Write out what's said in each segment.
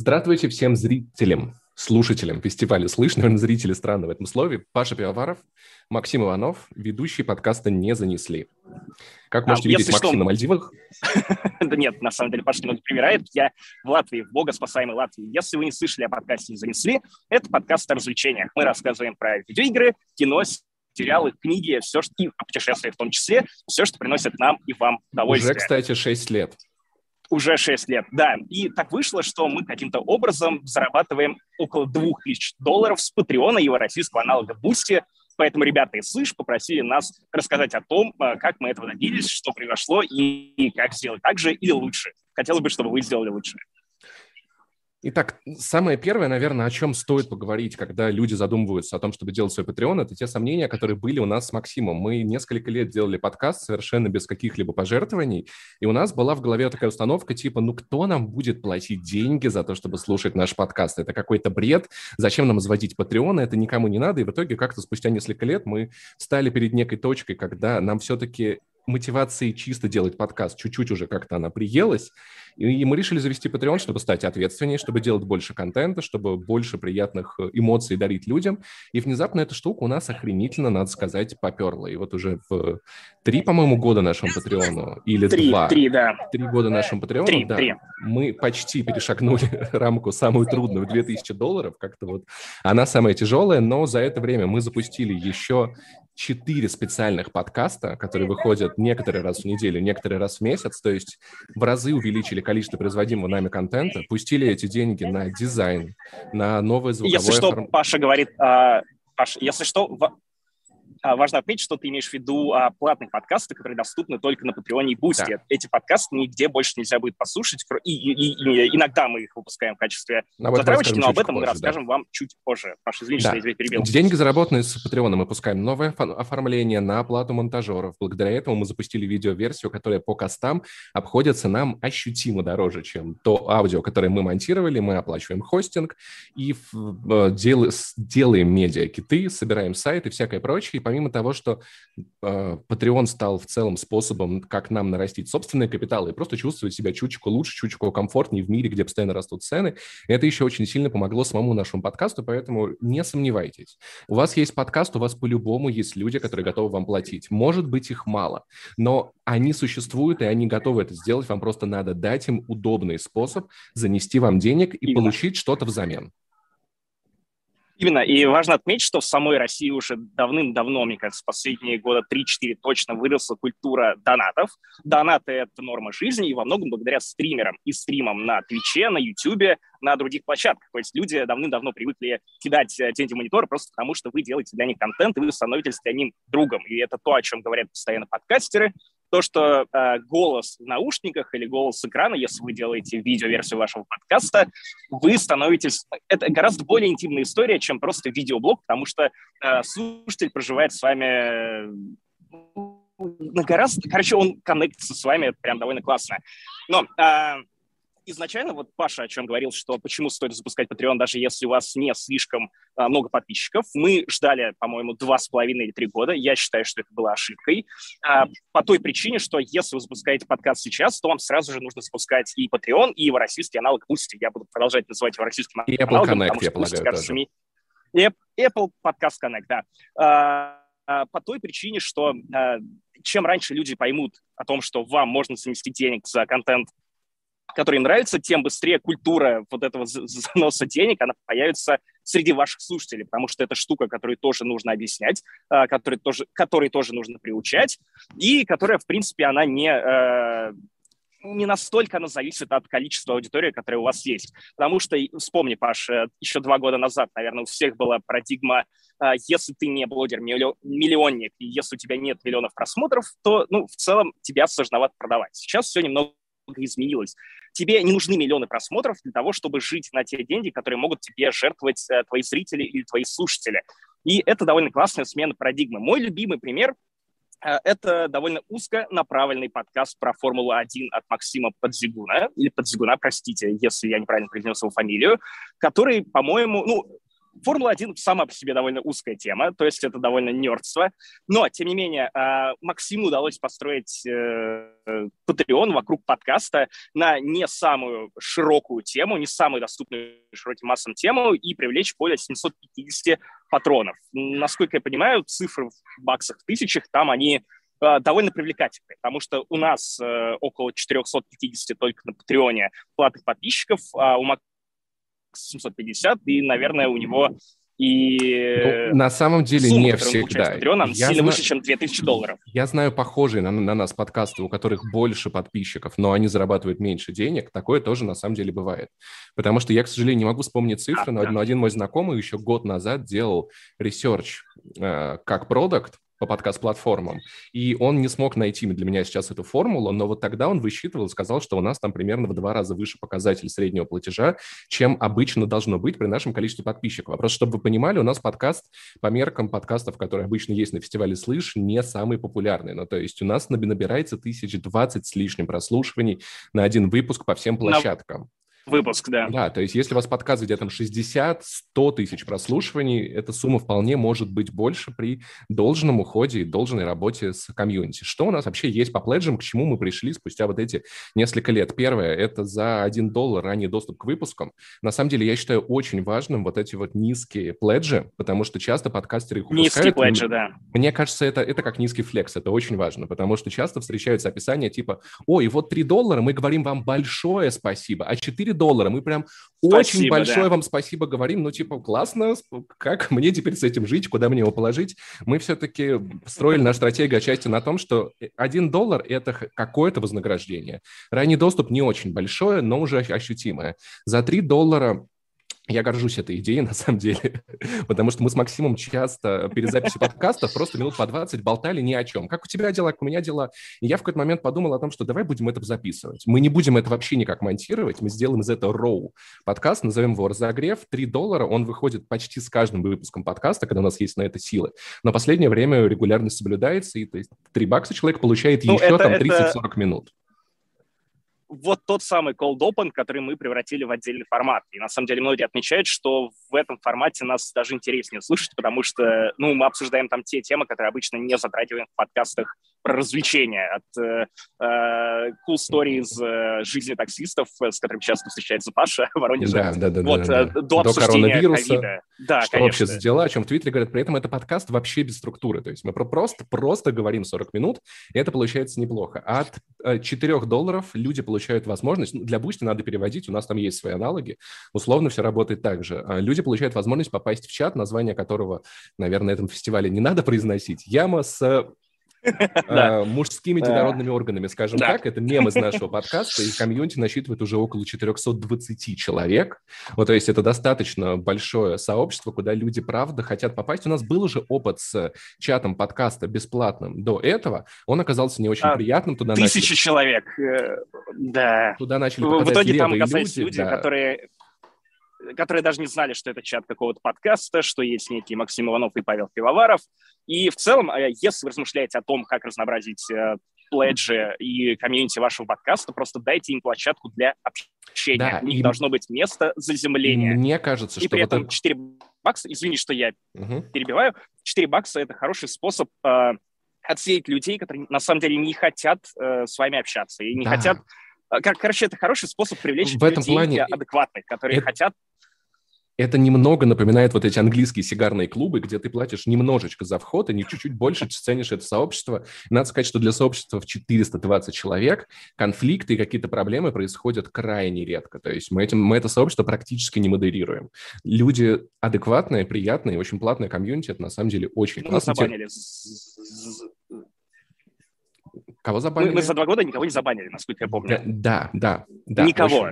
Здравствуйте всем зрителям, слушателям фестиваля «Слышь», наверное, зрители странно в этом слове. Паша Пивоваров, Максим Иванов, ведущие подкаста «Не занесли». Как можете а, видеть, Максим что... на Мальдивах? Да нет, на самом деле Паша немного примирает. Я в Латвии, в бога спасаемой Латвии. Если вы не слышали о подкасте «Не занесли», это подкаст о развлечениях. Мы рассказываем про видеоигры, кино, сериалы, книги, все, что и о путешествиях в том числе, все, что приносит нам и вам удовольствие. Уже, кстати, 6 лет. Уже 6 лет, да. И так вышло, что мы каким-то образом зарабатываем около 2000 долларов с Патреона его российского аналога Бусти. Поэтому ребята из Слышь попросили нас рассказать о том, э, как мы этого добились, что произошло и как сделать так же или лучше. Хотелось бы, чтобы вы сделали лучше. Итак, самое первое, наверное, о чем стоит поговорить, когда люди задумываются о том, чтобы делать свой Patreon, это те сомнения, которые были у нас с Максимом. Мы несколько лет делали подкаст совершенно без каких-либо пожертвований, и у нас была в голове такая установка типа, ну кто нам будет платить деньги за то, чтобы слушать наш подкаст? Это какой-то бред, зачем нам заводить Patreon, это никому не надо, и в итоге как-то спустя несколько лет мы стали перед некой точкой, когда нам все-таки мотивации чисто делать подкаст чуть-чуть уже как-то она приелась, и мы решили завести Patreon, чтобы стать ответственнее, чтобы делать больше контента, чтобы больше приятных э, эмоций дарить людям. И внезапно эта штука у нас охренительно, надо сказать, поперла. И вот уже в три, по-моему, года нашему Патреону, или три, два. Три, да. Три года нашему Патреону, три, да. Три. Мы почти перешагнули рамку самую трудную, 2000 долларов, как-то вот. Она самая тяжелая, но за это время мы запустили еще четыре специальных подкаста, которые выходят некоторые раз в неделю, некоторые раз в месяц, то есть в разы увеличили количество производимого нами контента, пустили эти деньги на дизайн, на новое звуковое... Если что, форм... Паша говорит, а, Паша, если что, а, важно отметить, что ты имеешь в виду а, платные подкасты, которые доступны только на Патреоне и Бусти. Да. Эти подкасты нигде больше нельзя будет послушать, и, и, и, и иногда мы их выпускаем в качестве затравочки, но об этом позже, мы расскажем да. вам чуть позже. Паша, извини, да. что я тебя перебил. Деньги, заработанные с Патреона, мы пускаем новое оформление на оплату монтажеров. Благодаря этому мы запустили видеоверсию, которая по cost ам обходится нам ощутимо дороже, чем то аудио, которое мы монтировали. Мы оплачиваем хостинг и э, дел, делаем медиа-киты, собираем сайты и всякое прочее, помимо того, что э, Patreon стал в целом способом, как нам нарастить собственные капиталы и просто чувствовать себя чуточку лучше, чуточку комфортнее в мире, где постоянно растут цены, это еще очень сильно помогло самому нашему подкасту, поэтому не сомневайтесь. У вас есть подкаст, у вас по-любому есть люди, которые готовы вам платить. Может быть, их мало, но они существуют, и они готовы это сделать. Вам просто надо дать им удобный способ занести вам денег и Именно. получить что-то взамен. Именно. И важно отметить, что в самой России уже давным-давно, мне кажется, последние года 3-4 точно выросла культура донатов. Донаты — это норма жизни, и во многом благодаря стримерам и стримам на Твиче, на Ютубе, на других площадках. То есть люди давным-давно привыкли кидать э, деньги в монитор просто потому, что вы делаете для них контент, и вы становитесь для них другом. И это то, о чем говорят постоянно подкастеры, то, что э, голос в наушниках или голос с экрана, если вы делаете видеоверсию вашего подкаста, вы становитесь... Это гораздо более интимная история, чем просто видеоблог, потому что э, слушатель проживает с вами на гораздо... Короче, он коннектится с вами, это прям довольно классно. Но э, изначально, вот Паша о чем говорил, что почему стоит запускать Patreon, даже если у вас не слишком а, много подписчиков. Мы ждали, по-моему, два с половиной или три года. Я считаю, что это была ошибкой. А, по той причине, что если вы запускаете подкаст сейчас, то вам сразу же нужно запускать и Patreon, и его российский аналог Boosty. Я буду продолжать называть его российским и аналогом. Apple Connect, я полагаю, кажется, тоже. Apple Podcast Connect, да. А, а, по той причине, что а, чем раньше люди поймут о том, что вам можно занести денег за контент который им нравится, тем быстрее культура вот этого заноса денег, она появится среди ваших слушателей, потому что это штука, которую тоже нужно объяснять, а, которой тоже, которой тоже нужно приучать, и которая, в принципе, она не, э, не настолько она зависит от количества аудитории, которая у вас есть. Потому что, вспомни, Паш, э, еще два года назад, наверное, у всех была парадигма, э, если ты не блогер, миллионник, и если у тебя нет миллионов просмотров, то, ну, в целом тебя сложновато продавать. Сейчас все немного изменилось. Тебе не нужны миллионы просмотров для того, чтобы жить на те деньги, которые могут тебе жертвовать э, твои зрители или твои слушатели. И это довольно классная смена парадигмы. Мой любимый пример э, это довольно узконаправленный подкаст про Формулу-1 от Максима Подзигуна, или Подзигуна, простите, если я неправильно произнес его фамилию, который, по-моему, ну, Формула-1 сама по себе довольно узкая тема, то есть это довольно нердство, но, тем не менее, а, Максиму удалось построить Patreon вокруг подкаста на не самую широкую тему, не самую доступную широким массам тему и привлечь более 750 патронов. Насколько я понимаю, цифры в баксах, тысячах, там они а, довольно привлекательные, потому что у нас э, около 450 только на Патреоне платных подписчиков, а у Макса 750, и, наверное, у него и ну, на самом деле сумма, не всегда. Патреоном, сильно зна... выше, чем 2000 долларов. Я знаю похожие на, на нас подкасты, у которых больше подписчиков, но они зарабатывают меньше денег. Такое тоже на самом деле бывает. Потому что я, к сожалению, не могу вспомнить цифры, а, но, да. но один мой знакомый еще год назад делал research э, как продукт, по подкаст-платформам. И он не смог найти для меня сейчас эту формулу, но вот тогда он высчитывал и сказал, что у нас там примерно в два раза выше показатель среднего платежа, чем обычно должно быть при нашем количестве подписчиков. А просто чтобы вы понимали, у нас подкаст по меркам подкастов, которые обычно есть на фестивале «Слышь», не самый популярный. Ну, то есть у нас набирается тысяч двадцать с лишним прослушиваний на один выпуск по всем площадкам выпуск, да. Да, то есть если у вас подкаст где-то 60-100 тысяч прослушиваний, эта сумма вполне может быть больше при должном уходе и должной работе с комьюнити. Что у нас вообще есть по пледжам, к чему мы пришли спустя вот эти несколько лет? Первое, это за 1 доллар ранний доступ к выпускам. На самом деле, я считаю очень важным вот эти вот низкие пледжи, потому что часто подкастеры их Низкие пледжи, да. Мне кажется, это, это как низкий флекс, это очень важно, потому что часто встречаются описания типа, ой, вот 3 доллара, мы говорим вам большое спасибо, а 4 доллара. Мы прям спасибо, очень большое да. вам спасибо говорим. Ну, типа, классно, как мне теперь с этим жить, куда мне его положить? Мы все-таки строили нашу стратегию отчасти на том, что один доллар – это какое-то вознаграждение. Ранний доступ не очень большое, но уже ощутимое. За три доллара я горжусь этой идеей, на самом деле, потому что мы с Максимом часто перед записью подкастов просто минут по 20 болтали ни о чем. Как у тебя дела, как у меня дела. И я в какой-то момент подумал о том, что давай будем это записывать. Мы не будем это вообще никак монтировать, мы сделаем из этого роу подкаст, назовем его «Разогрев». 3 доллара, он выходит почти с каждым выпуском подкаста, когда у нас есть на это силы. Но последнее время регулярность соблюдается, и то есть 3 бакса человек получает ну, еще это, там 30-40 это... минут вот тот самый cold open, который мы превратили в отдельный формат. И на самом деле многие отмечают, что в этом формате нас даже интереснее слушать, потому что ну, мы обсуждаем там те темы, которые обычно не затрагиваем в подкастах про развлечения. От э, э cool story из э, жизни таксистов, с которыми часто встречается Паша в Воронеже. Да, да, да. Вот, да, да. Э, до, до коронавируса. Да, что конечно. вообще за дела, о чем в Твиттере говорят. При этом это подкаст вообще без структуры. То есть мы просто, просто говорим 40 минут, и это получается неплохо. От э, 4 долларов люди получают возможность, ну, для Бусти надо переводить, у нас там есть свои аналоги, условно все работает так же. А люди получают возможность попасть в чат, название которого, наверное, на этом фестивале не надо произносить. Яма с э, мужскими детородными органами, скажем так. Это мем из нашего подкаста, и комьюнити насчитывает уже около 420 человек. Вот, то есть это достаточно большое сообщество, куда люди, правда, хотят попасть. У нас был уже опыт с чатом подкаста бесплатным до этого. Он оказался не очень а, приятным. Туда тысячи человек, э, да. Туда начали В итоге там люди, люди которые которые даже не знали, что это чат какого-то подкаста, что есть некий Максим Иванов и Павел Пивоваров. И в целом, э, если вы размышляете о том, как разнообразить э, пледжи и комьюнити вашего подкаста, просто дайте им площадку для общения. Да, У них и... должно быть место заземления. Мне кажется, и что... И при этом это... 4 бакса, извини, что я угу. перебиваю, 4 бакса – это хороший способ э, отсеять людей, которые на самом деле не хотят э, с вами общаться и не да. хотят а, короче, это хороший способ привлечь в этом людей плане адекватных, которые это, хотят это немного напоминает вот эти английские сигарные клубы, где ты платишь немножечко за вход, и не чуть-чуть больше ценишь это сообщество. надо сказать, что для сообщества в 420 человек конфликты и какие-то проблемы происходят крайне редко. То есть мы, этим, мы это сообщество практически не модерируем. Люди адекватные, приятные, очень платная комьюнити, это на самом деле очень ну, классно. Кого забанили? Мы, мы за два года никого не забанили, насколько я помню. Да, да, да. Никого.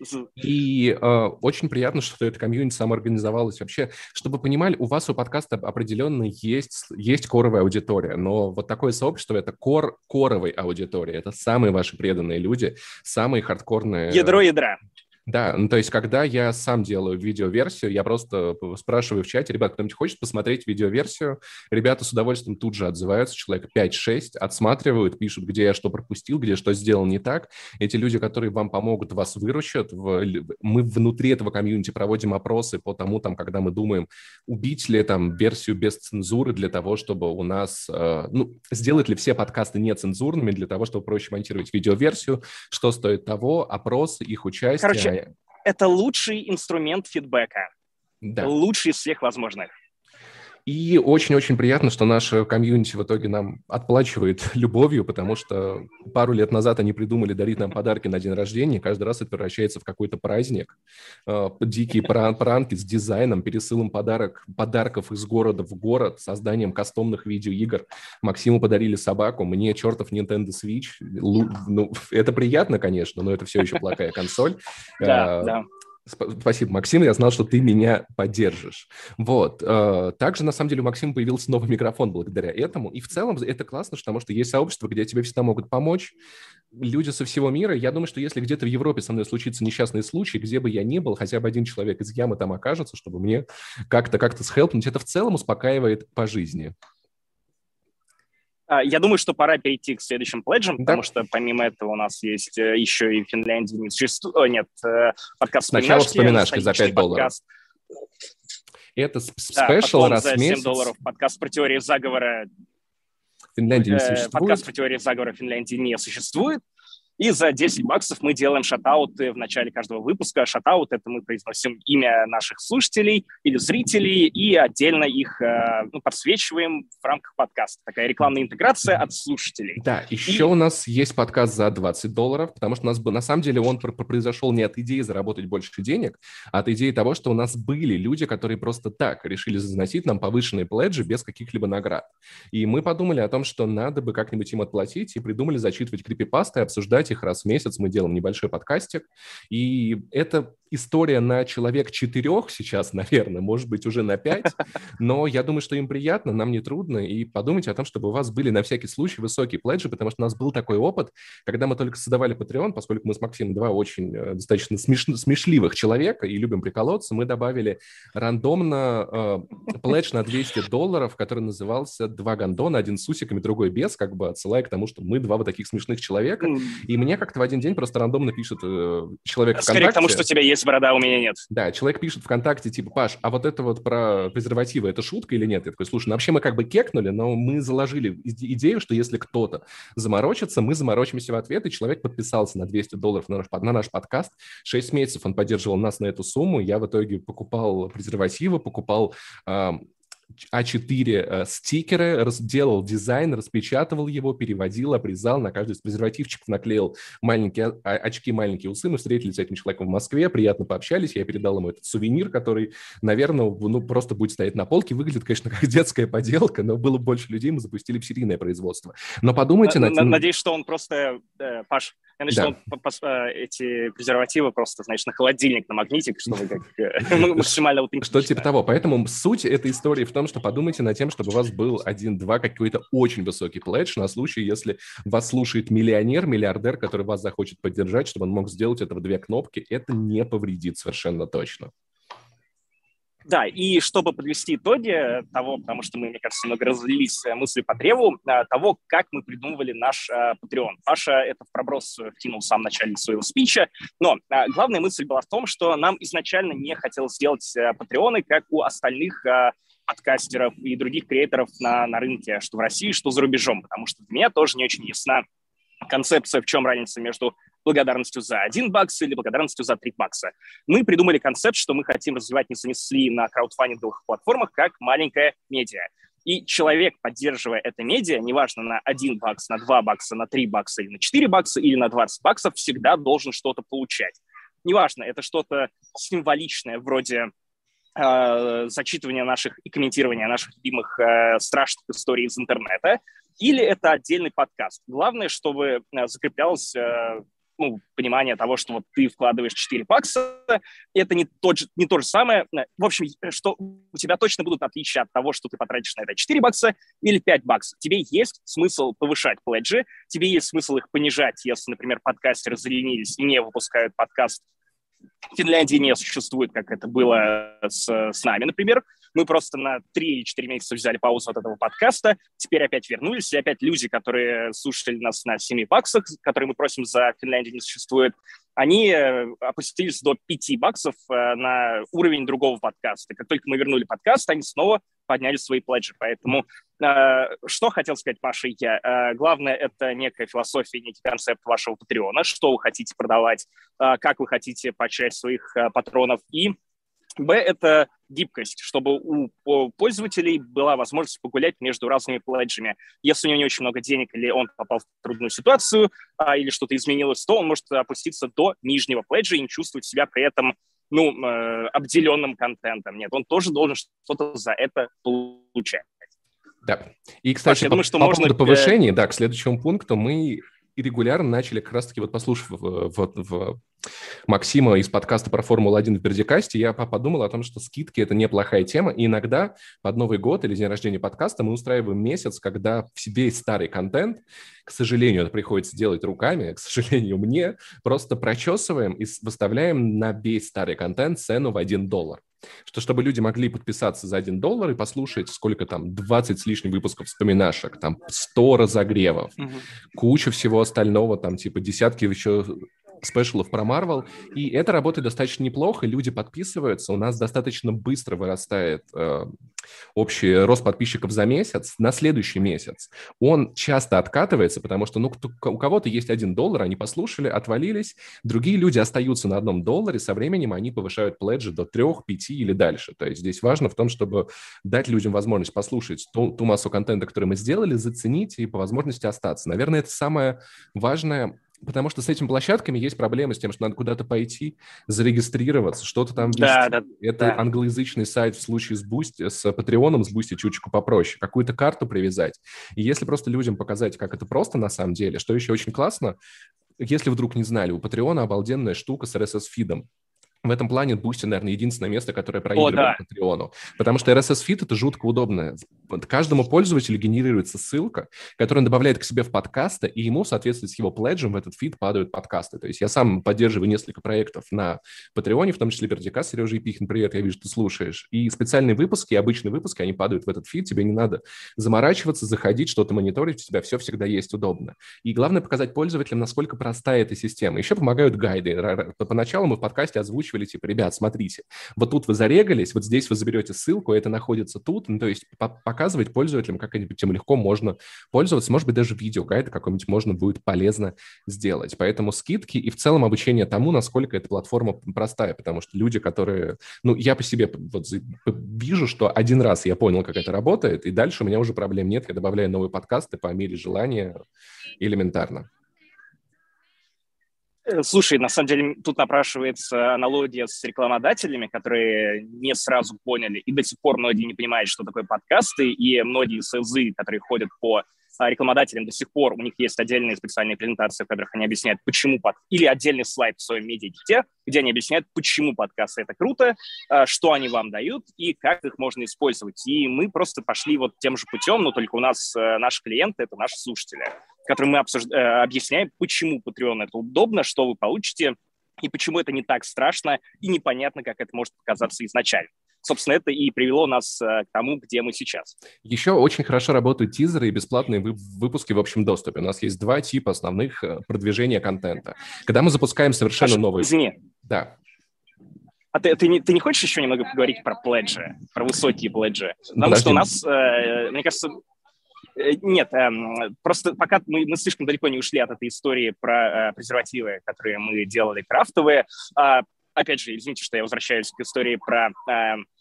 Очень. И э, очень приятно, что это комьюнити самоорганизовалось. Вообще, чтобы понимали, у вас у подкаста определенно есть, есть коровая аудитория, но вот такое сообщество — это кор коровой аудитории. Это самые ваши преданные люди, самые хардкорные... Ядро ядра. Да, ну то есть, когда я сам делаю видеоверсию, я просто спрашиваю в чате, ребят, кто-нибудь хочет посмотреть видеоверсию? Ребята с удовольствием тут же отзываются, человек 5-6, отсматривают, пишут, где я что пропустил, где что сделал не так. Эти люди, которые вам помогут, вас выручат. Мы внутри этого комьюнити проводим опросы по тому, там, когда мы думаем, убить ли там версию без цензуры для того, чтобы у нас, э, ну, сделать ли все подкасты нецензурными для того, чтобы проще монтировать видеоверсию, что стоит того, опросы, их участие. Короче, это лучший инструмент фидбэка. Да. Лучший из всех возможных. И очень-очень приятно, что наша комьюнити в итоге нам отплачивает любовью, потому что пару лет назад они придумали дарить нам подарки на день рождения. Каждый раз это превращается в какой-то праздник. Э, дикие пранки с дизайном, пересылом подарок, подарков из города в город, созданием кастомных видеоигр. Максиму подарили собаку, мне чертов Nintendo Switch. Ну, это приятно, конечно, но это все еще плохая консоль. Да, э, да. Спасибо, Максим. Я знал, что ты меня поддержишь. Вот. Э, также, на самом деле, у Максима появился новый микрофон благодаря этому. И в целом это классно, потому что есть сообщество, где тебе всегда могут помочь. Люди со всего мира. Я думаю, что если где-то в Европе со мной случится несчастный случай, где бы я ни был, хотя бы один человек из ямы там окажется, чтобы мне как-то как-то схелпнуть, это в целом успокаивает по жизни. А, я думаю, что пора перейти к следующим пледжам, да. потому что помимо этого у нас есть э, еще и Финляндии не существует. Нет, э, подкаст Сначала вспоминашки за 5 долларов. Это спешл да, раз 7 месяц. долларов. Подкаст про теорию заговора. Финляндии не э, существует. Подкаст про теорию заговора Финляндии не существует. И за 10 баксов мы делаем шатауты в начале каждого выпуска. Шатаут — это мы произносим имя наших слушателей или зрителей и отдельно их э, ну, подсвечиваем в рамках подкаста. Такая рекламная интеграция от слушателей. Да, еще и... у нас есть подкаст за 20 долларов, потому что у нас, на самом деле, он произошел не от идеи заработать больше денег, а от идеи того, что у нас были люди, которые просто так решили заносить нам повышенные пледжи без каких-либо наград. И мы подумали о том, что надо бы как-нибудь им отплатить, и придумали зачитывать крипипасты и обсуждать их раз в месяц мы делаем небольшой подкастик. И это история на человек четырех сейчас, наверное, может быть, уже на пять, но я думаю, что им приятно, нам не трудно, и подумайте о том, чтобы у вас были на всякий случай высокие пледжи, потому что у нас был такой опыт, когда мы только создавали Patreon, поскольку мы с Максимом два очень э, достаточно смеш... смешливых человека и любим приколоться, мы добавили рандомно э, пледж на 200 долларов, который назывался «Два гондона, один с усиками, другой без», как бы отсылая к тому, что мы два вот таких смешных человека, и мне как-то в один день просто рандомно пишет э, человек Скорее ВКонтакте. к тому, что у тебя есть борода, у меня нет. Да, человек пишет ВКонтакте, типа, Паш, а вот это вот про презервативы, это шутка или нет? Я такой, слушай, ну вообще мы как бы кекнули, но мы заложили идею, что если кто-то заморочится, мы заморочимся в ответ, и человек подписался на 200 долларов на наш, на наш подкаст. Шесть месяцев он поддерживал нас на эту сумму. Я в итоге покупал презервативы, покупал а4 э, стикеры, делал дизайн, распечатывал его, переводил, обрезал, на каждый из презервативчиков наклеил маленькие а, очки, маленькие усы. Мы встретились с этим человеком в Москве, приятно пообщались, я передал ему этот сувенир, который, наверное, ну, просто будет стоять на полке. Выглядит, конечно, как детская поделка, но было больше людей, мы запустили в серийное производство. Но подумайте... над... Надеюсь, что он просто... Э, Паш, я начну да. эти презервативы просто, знаешь, на холодильник, на магнитик, чтобы как э, максимально. Что типа того. Поэтому суть этой истории в том, что подумайте над тем, чтобы у вас был один-два какой-то очень высокий пледж на случай, если вас слушает миллионер, миллиардер, который вас захочет поддержать, чтобы он мог сделать это в две кнопки. Это не повредит совершенно точно. Да, и чтобы подвести итоги того, потому что мы, мне кажется, много разлились мысли по древу, э, того, как мы придумывали наш э, Patreon. Паша это в проброс вкинул в самом начале своего спича, но главная мысль была в том, что нам изначально не хотелось сделать Патреоны, как у остальных подкастеров и других креаторов на, на рынке, что в России, что за рубежом, потому что для меня тоже не очень ясна концепция, в чем разница между благодарностью за 1 бакс или благодарностью за 3 бакса. Мы придумали концепт, что мы хотим развивать не на краудфандинговых платформах как маленькая медиа. И человек, поддерживая это медиа, неважно на 1 бакс, на 2 бакса, на 3 бакса или на 4 бакса или на 20 баксов, всегда должен что-то получать. Неважно, это что-то символичное, вроде э, зачитывания наших и комментирования наших любимых э, страшных историй из интернета, или это отдельный подкаст. Главное, чтобы э, закреплялось ну, понимание того, что вот ты вкладываешь 4 бакса, это не, тот же, не то же самое. В общем, что у тебя точно будут отличия от того, что ты потратишь на это 4 бакса или 5 баксов. Тебе есть смысл повышать пледжи, тебе есть смысл их понижать, если, например, подкастеры заленились и не выпускают подкаст Финляндии не существует, как это было с, с нами, например. Мы просто на 3 или 4 месяца взяли паузу от этого подкаста, теперь опять вернулись, и опять люди, которые слушали нас на 7 баксах, которые мы просим за Финляндию не существует, они э, опустились до 5 баксов э, на уровень другого подкаста. Как только мы вернули подкаст, они снова подняли свои пледжи. Поэтому э, что хотел сказать Маша и я? Главное, это некая философия, некий концепт вашего патреона, что вы хотите продавать, как вы хотите поощрять своих патронов. И Б – это гибкость, чтобы у пользователей была возможность погулять между разными пледжами. Если у него не очень много денег или он попал в трудную ситуацию, а, или что-то изменилось, то он может опуститься до нижнего пледжа и не чувствовать себя при этом ну, э, обделенным контентом. Нет, он тоже должен что-то за это получать. Да. И, кстати, Паш, по, думаю, что по можно... поводу повышения, да, к следующему пункту мы и регулярно начали, как раз-таки вот послушав в, в, в Максима из подкаста про Формулу-1 в Бердикасте, я подумал о том, что скидки – это неплохая тема, и иногда под Новый год или день рождения подкаста мы устраиваем месяц, когда весь старый контент, к сожалению, это приходится делать руками, к сожалению, мне, просто прочесываем и выставляем на весь старый контент цену в 1 доллар что чтобы люди могли подписаться за 1 доллар и послушать, сколько там, 20 с лишним выпусков вспоминашек, там 100 разогревов, угу. куча всего остального, там типа десятки еще спешалов про Марвел, и это работает достаточно неплохо, люди подписываются, у нас достаточно быстро вырастает э, общий рост подписчиков за месяц, на следующий месяц он часто откатывается, потому что ну, у кого-то есть один доллар, они послушали, отвалились, другие люди остаются на одном долларе, со временем они повышают пледжи до трех, пяти или дальше, то есть здесь важно в том, чтобы дать людям возможность послушать ту, ту массу контента, которую мы сделали, заценить и по возможности остаться. Наверное, это самое важное Потому что с этими площадками есть проблемы с тем, что надо куда-то пойти, зарегистрироваться, что-то там вести. Да, да, Это да. англоязычный сайт в случае с Boosty, с Патреоном, с Boosty чуточку попроще. Какую-то карту привязать. И если просто людям показать, как это просто на самом деле, что еще очень классно, если вдруг не знали, у Патреона обалденная штука с RSS-фидом. В этом плане Boosty, наверное, единственное место, которое проигрывает О, да. Патреону. Потому что RSS-фид — это жутко удобно. Каждому пользователю генерируется ссылка, которую он добавляет к себе в подкасты, и ему, в соответствии с его пледжем, в этот фид падают подкасты. То есть я сам поддерживаю несколько проектов на Патреоне, в том числе Пердикас, Сережа Епихин, привет, я вижу, ты слушаешь. И специальные выпуски, обычные выпуски, они падают в этот фид, тебе не надо заморачиваться, заходить, что-то мониторить, у тебя все всегда есть удобно. И главное показать пользователям, насколько простая эта система. Еще помогают гайды. Поначалу мы в подкасте озвучивали озвучивали, типа, ребят, смотрите, вот тут вы зарегались, вот здесь вы заберете ссылку, это находится тут, ну, то есть показывать пользователям, как этим легко можно пользоваться, может быть, даже видеогайд какой-нибудь можно будет полезно сделать. Поэтому скидки и в целом обучение тому, насколько эта платформа простая, потому что люди, которые, ну, я по себе вот вижу, что один раз я понял, как это работает, и дальше у меня уже проблем нет, я добавляю новые подкасты по мере желания элементарно. Э, слушай, на самом деле тут напрашивается аналогия с рекламодателями, которые не сразу поняли, и до сих пор многие не понимают, что такое подкасты, и многие СЛЗ, которые ходят по а, рекламодателям до сих пор, у них есть отдельные специальные презентации, в которых они объясняют, почему под... или отдельный слайд в своем медиаките, где они объясняют, почему подкасты это круто, а, что они вам дают и как их можно использовать. И мы просто пошли вот тем же путем, но только у нас э, наши клиенты — это наши слушатели которым мы обсужд... Э, объясняем, почему Patreon это удобно, что вы получите, и почему это не так страшно и непонятно, как это может показаться изначально. Собственно, это и привело нас э, к тому, где мы сейчас. Еще очень хорошо работают тизеры и бесплатные выпуски в общем доступе. У нас есть два типа основных э, продвижения контента. Когда мы запускаем совершенно Саша, новый... Извини. Да. А ты, ты, не, ты не хочешь еще немного поговорить про пледжи, про высокие пледжи? Потому Подожди. что у нас, э, мне кажется, нет, эм, просто пока мы, мы слишком далеко не ушли от этой истории про э, презервативы, которые мы делали крафтовые. А, опять же, извините, что я возвращаюсь к истории про эм, Э,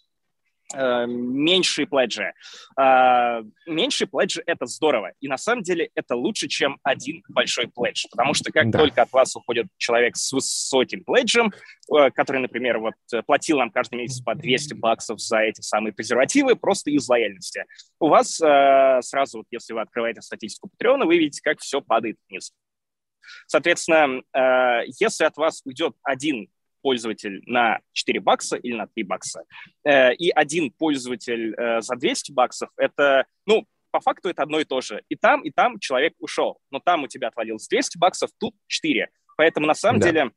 меньшие пледжи. Э, меньшие пледжи — это здорово. И на самом деле это лучше, чем один большой пледж. Потому что как да. только от вас уходит человек с высоким пледжем, э, который, например, вот платил нам каждый месяц по 200 баксов за эти самые презервативы, просто из лояльности, у вас сразу, вот, если вы открываете статистику Патреона, вы видите, как все падает вниз. Соответственно, если от вас уйдет один пользователь на 4 бакса или на 3 бакса, э, и один пользователь э, за 200 баксов, это, ну, по факту это одно и то же. И там, и там человек ушел. Но там у тебя отвалилось 200 баксов, тут 4. Поэтому на самом да. деле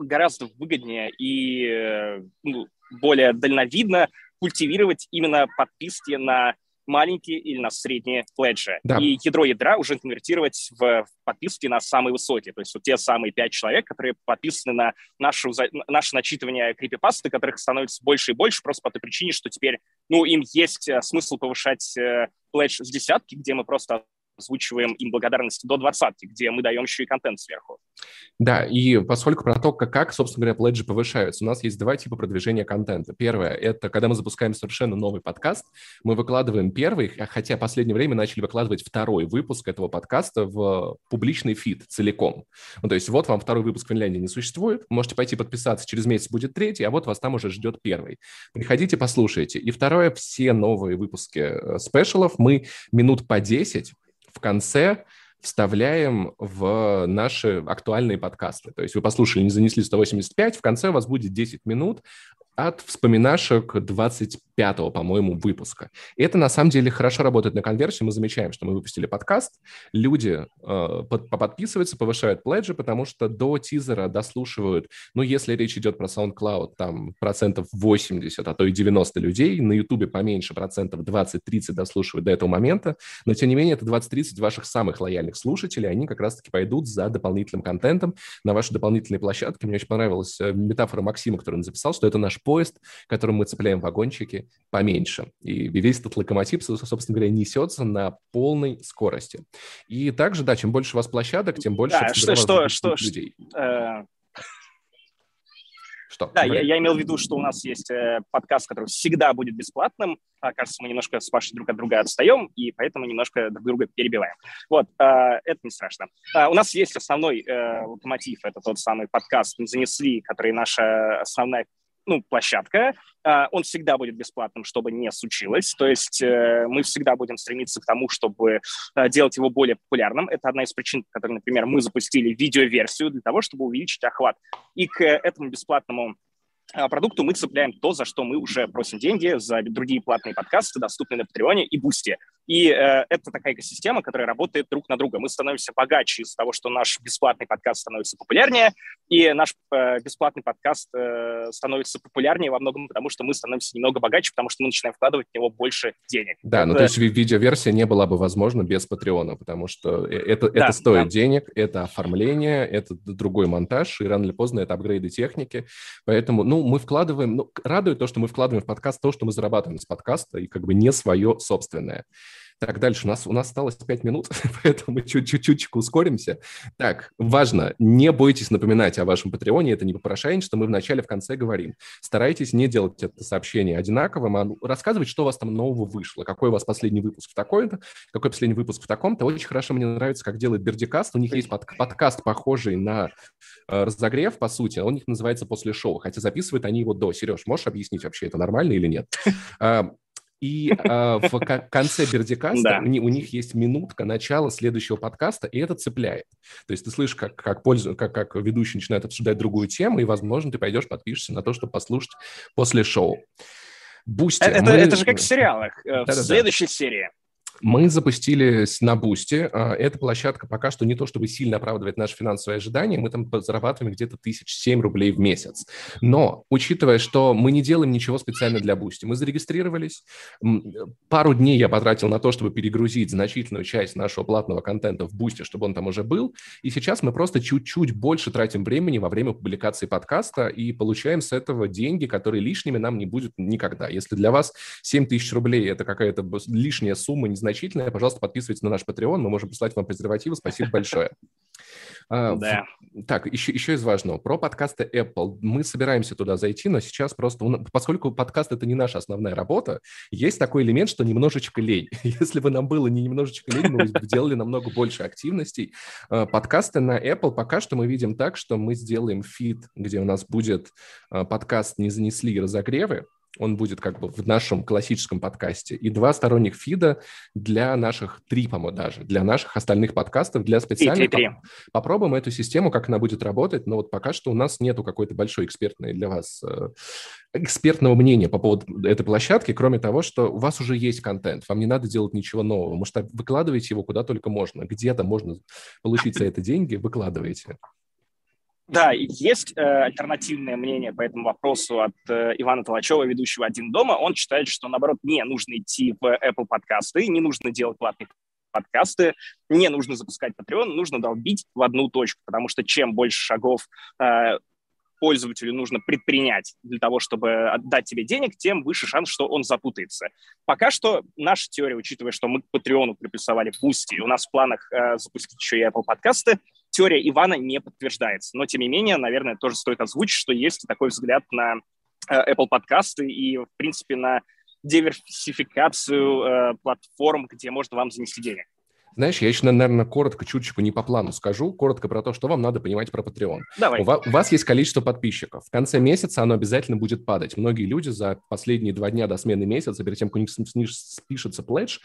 гораздо выгоднее и ну, более дальновидно культивировать именно подписки на маленькие или на средние пледжи. Да. И ядро ядра уже конвертировать в подписки на самые высокие. То есть вот те самые пять человек, которые подписаны на нашу, наше начитывание крипипасты, которых становится больше и больше просто по той причине, что теперь ну, им есть э, смысл повышать э, пледж с десятки, где мы просто озвучиваем им благодарность до двадцатки, где мы даем еще и контент сверху. Да, и поскольку про то, как, как собственно говоря, пледжи повышаются, у нас есть два типа продвижения контента. Первое – это когда мы запускаем совершенно новый подкаст, мы выкладываем первый, хотя в последнее время начали выкладывать второй выпуск этого подкаста в публичный фид целиком. Ну, то есть вот вам второй выпуск Финляндии не существует, можете пойти подписаться, через месяц будет третий, а вот вас там уже ждет первый. Приходите, послушайте. И второе, все новые выпуски э, спешалов мы минут по 10 в конце вставляем в наши актуальные подкасты. То есть вы послушали «Не занесли 185», в конце у вас будет 10 минут от вспоминашек 25-го, по-моему, выпуска. Это, на самом деле, хорошо работает на конверсию. Мы замечаем, что мы выпустили подкаст, люди э, под, подписываются, повышают пледжи, потому что до тизера дослушивают, ну, если речь идет про SoundCloud, там процентов 80, а то и 90 людей, на YouTube поменьше, процентов 20-30 дослушивают до этого момента, но, тем не менее, это 20-30 ваших самых лояльных слушателей, они как раз-таки пойдут за дополнительным контентом на ваши дополнительные площадки. Мне очень понравилась э, метафора Максима, которую он записал, что это наш поезд, которым мы цепляем вагончики, поменьше. И весь этот локомотив, собственно говоря, несется на полной скорости. И также, да, чем больше у вас площадок, тем больше да, что, что, что, людей. Э... Что? Да, я, я имел в виду, что у нас есть э, подкаст, который всегда будет бесплатным. А, кажется, мы немножко с Пашей друг от друга отстаем, и поэтому немножко друг друга перебиваем. Вот, э, это не страшно. Э, у нас есть основной э, локомотив, это тот самый подкаст «Занесли», который наша основная ну, площадка, а, он всегда будет бесплатным, чтобы не случилось. То есть э, мы всегда будем стремиться к тому, чтобы э, делать его более популярным. Это одна из причин, по которой, например, мы запустили видеоверсию для того, чтобы увеличить охват. И к этому бесплатному а, продукту мы цепляем то, за что мы уже просим деньги, за другие платные подкасты, доступные на Патреоне и Бусти. И э, это такая экосистема, которая работает друг на друга. Мы становимся богаче из-за того, что наш бесплатный подкаст становится популярнее, и наш э, бесплатный подкаст э, становится популярнее во многом потому, что мы становимся немного богаче, потому что мы начинаем вкладывать в него больше денег. Да, это... ну то есть видеоверсия не была бы возможна без Патреона, потому что э, это, да, это стоит да. денег, это оформление, это другой монтаж, и рано или поздно это апгрейды техники. Поэтому, ну, мы вкладываем, ну, радует то, что мы вкладываем в подкаст то, что мы зарабатываем с подкаста, и как бы не свое собственное. Так, дальше. У нас, у нас осталось 5 минут, поэтому мы чуть-чуть ускоримся. Так, важно, не бойтесь напоминать о вашем Патреоне, это не попрошайничество, мы в начале, в конце говорим. Старайтесь не делать это сообщение одинаковым, а рассказывать, что у вас там нового вышло, какой у вас последний выпуск в такой-то, какой последний выпуск в таком-то. Очень хорошо мне нравится, как делает Бердикаст. У них есть под, подкаст, похожий на э, разогрев, по сути, он у них называется «После шоу», хотя записывают они его до. Сереж, можешь объяснить вообще, это нормально или нет? А, и э, в конце Бердикаста да. у, у них есть минутка начала следующего подкаста, и это цепляет. То есть ты слышишь, как, как, пользу, как, как ведущий начинает обсуждать другую тему, и, возможно, ты пойдешь, подпишешься на то, чтобы послушать после шоу. Бусти. Это, мы... это же как в сериалах. Э, в следующей серии мы запустились на Бусти. А, эта площадка пока что не то чтобы сильно оправдывает наши финансовые ожидания. Мы там зарабатываем где-то тысяч семь рублей в месяц. Но, учитывая, что мы не делаем ничего специально для Бусти, мы зарегистрировались. Пару дней я потратил на то, чтобы перегрузить значительную часть нашего платного контента в Бусти, чтобы он там уже был. И сейчас мы просто чуть-чуть больше тратим времени во время публикации подкаста и получаем с этого деньги, которые лишними нам не будет никогда. Если для вас 7 тысяч рублей – это какая-то лишняя сумма, не незначительное, пожалуйста, подписывайтесь на наш Patreon, мы можем прислать вам презервативы. Спасибо большое. А, да. Так, еще, еще из важного. Про подкасты Apple. Мы собираемся туда зайти, но сейчас просто... Поскольку подкаст — это не наша основная работа, есть такой элемент, что немножечко лень. Если бы нам было не немножечко лень, мы бы делали намного больше активностей. А, подкасты на Apple пока что мы видим так, что мы сделаем фид, где у нас будет а, подкаст «Не занесли разогревы», он будет как бы в нашем классическом подкасте, и два сторонних фида для наших, три, по-моему, даже, для наших остальных подкастов, для специальных. Три, три, три. Попробуем эту систему, как она будет работать, но вот пока что у нас нету какой-то большой экспертной для вас э, экспертного мнения по поводу этой площадки, кроме того, что у вас уже есть контент, вам не надо делать ничего нового, может, выкладывайте его куда только можно, где-то можно получить за это деньги, выкладывайте. Да, есть э, альтернативное мнение по этому вопросу от э, Ивана Толачева, ведущего «Один дома». Он считает, что, наоборот, не нужно идти в Apple подкасты, не нужно делать платные подкасты, не нужно запускать Patreon, нужно долбить в одну точку, потому что чем больше шагов э, пользователю нужно предпринять для того, чтобы отдать тебе денег, тем выше шанс, что он запутается. Пока что наша теория, учитывая, что мы к Патреону приплюсовали Пусти, у нас в планах э, запустить еще и Apple подкасты, теория Ивана не подтверждается. Но, тем не менее, наверное, тоже стоит озвучить, что есть такой взгляд на э, Apple подкасты и, в принципе, на диверсификацию э, платформ, где можно вам занести денег. Знаешь, я еще, наверное, коротко, чуточку не по плану скажу, коротко про то, что вам надо понимать про Patreon. Давай. У вас, у вас есть количество подписчиков. В конце месяца оно обязательно будет падать. Многие люди за последние два дня до смены месяца, перед тем, как у них спишется пледж,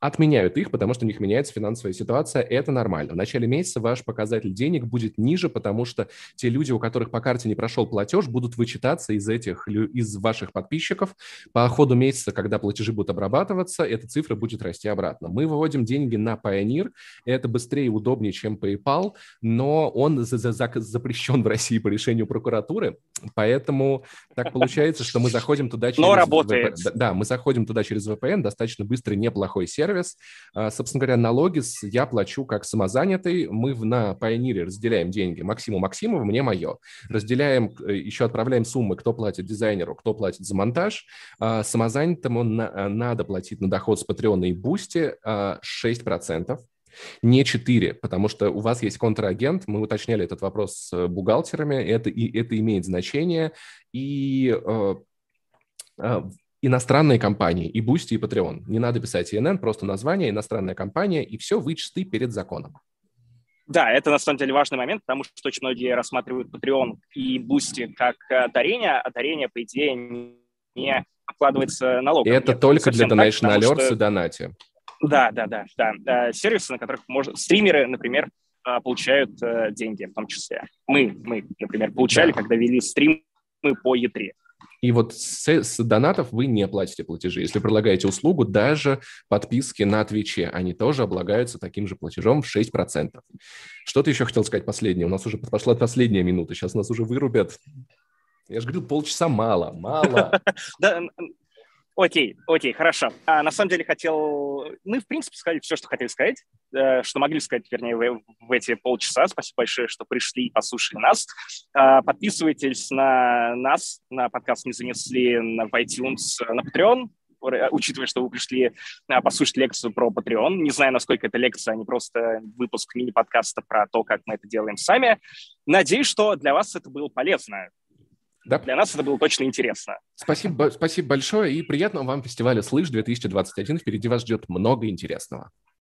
отменяют их, потому что у них меняется финансовая ситуация. Это нормально. В начале месяца ваш показатель денег будет ниже, потому что те люди, у которых по карте не прошел платеж, будут вычитаться из этих, из ваших подписчиков. По ходу месяца, когда платежи будут обрабатываться, эта цифра будет расти обратно. Мы выводим деньги на Payoneer. Это быстрее и удобнее, чем PayPal, но он за за запрещен в России по решению прокуратуры, поэтому так получается, что мы заходим туда через... Но работает. VPN. Да, мы заходим туда через VPN, достаточно быстрый, неплохой сервис. А, собственно говоря, налоги я плачу как самозанятый. Мы на Pioneer разделяем деньги. Максиму Максимову, мне мое. Разделяем, э, еще отправляем суммы, кто платит дизайнеру, кто платит за монтаж. А, самозанятому надо платить на доход с Patreon и Boosty 6% не 4, потому что у вас есть контрагент, мы уточняли этот вопрос с бухгалтерами, это, и, это имеет значение, и э, э, иностранные компании, и Boosty, и Patreon. Не надо писать INN, просто название, иностранная компания, и все, вы чисты перед законом. Да, это на самом деле важный момент, потому что очень многие рассматривают Patreon и Boosty как э, дарение, а дарение, по идее, не обкладывается налогом. Это Нет, только для Donation Alerts что... и Donati. Да, да, да, да. Сервисы, на которых можно... Стримеры, например, а, получают э, деньги в том числе. Мы, мы, например, получали, да. когда вели стримы по E3. И вот с, с донатов вы не платите платежи. Если предлагаете услугу, даже подписки на Твиче, они тоже облагаются таким же платежом в 6%. Что ты еще хотел сказать последнее? У нас уже пошла последняя минута, сейчас нас уже вырубят. Я же говорил, полчаса мало, мало. Да, Окей, окей, хорошо. А, на самом деле хотел... Мы, в принципе, сказали все, что хотели сказать, э, что могли сказать, вернее, в, в эти полчаса. Спасибо большое, что пришли и послушали нас. А, подписывайтесь на нас, на подкаст «Не занесли» на, iTunes, на Patreon, учитывая, что вы пришли а, послушать лекцию про Patreon. Не знаю, насколько это лекция, а не просто выпуск мини-подкаста про то, как мы это делаем сами. Надеюсь, что для вас это было полезно. Да. Для нас это было точно интересно. Спасибо, спасибо большое и приятного вам фестиваля «Слышь» 2021. Впереди вас ждет много интересного.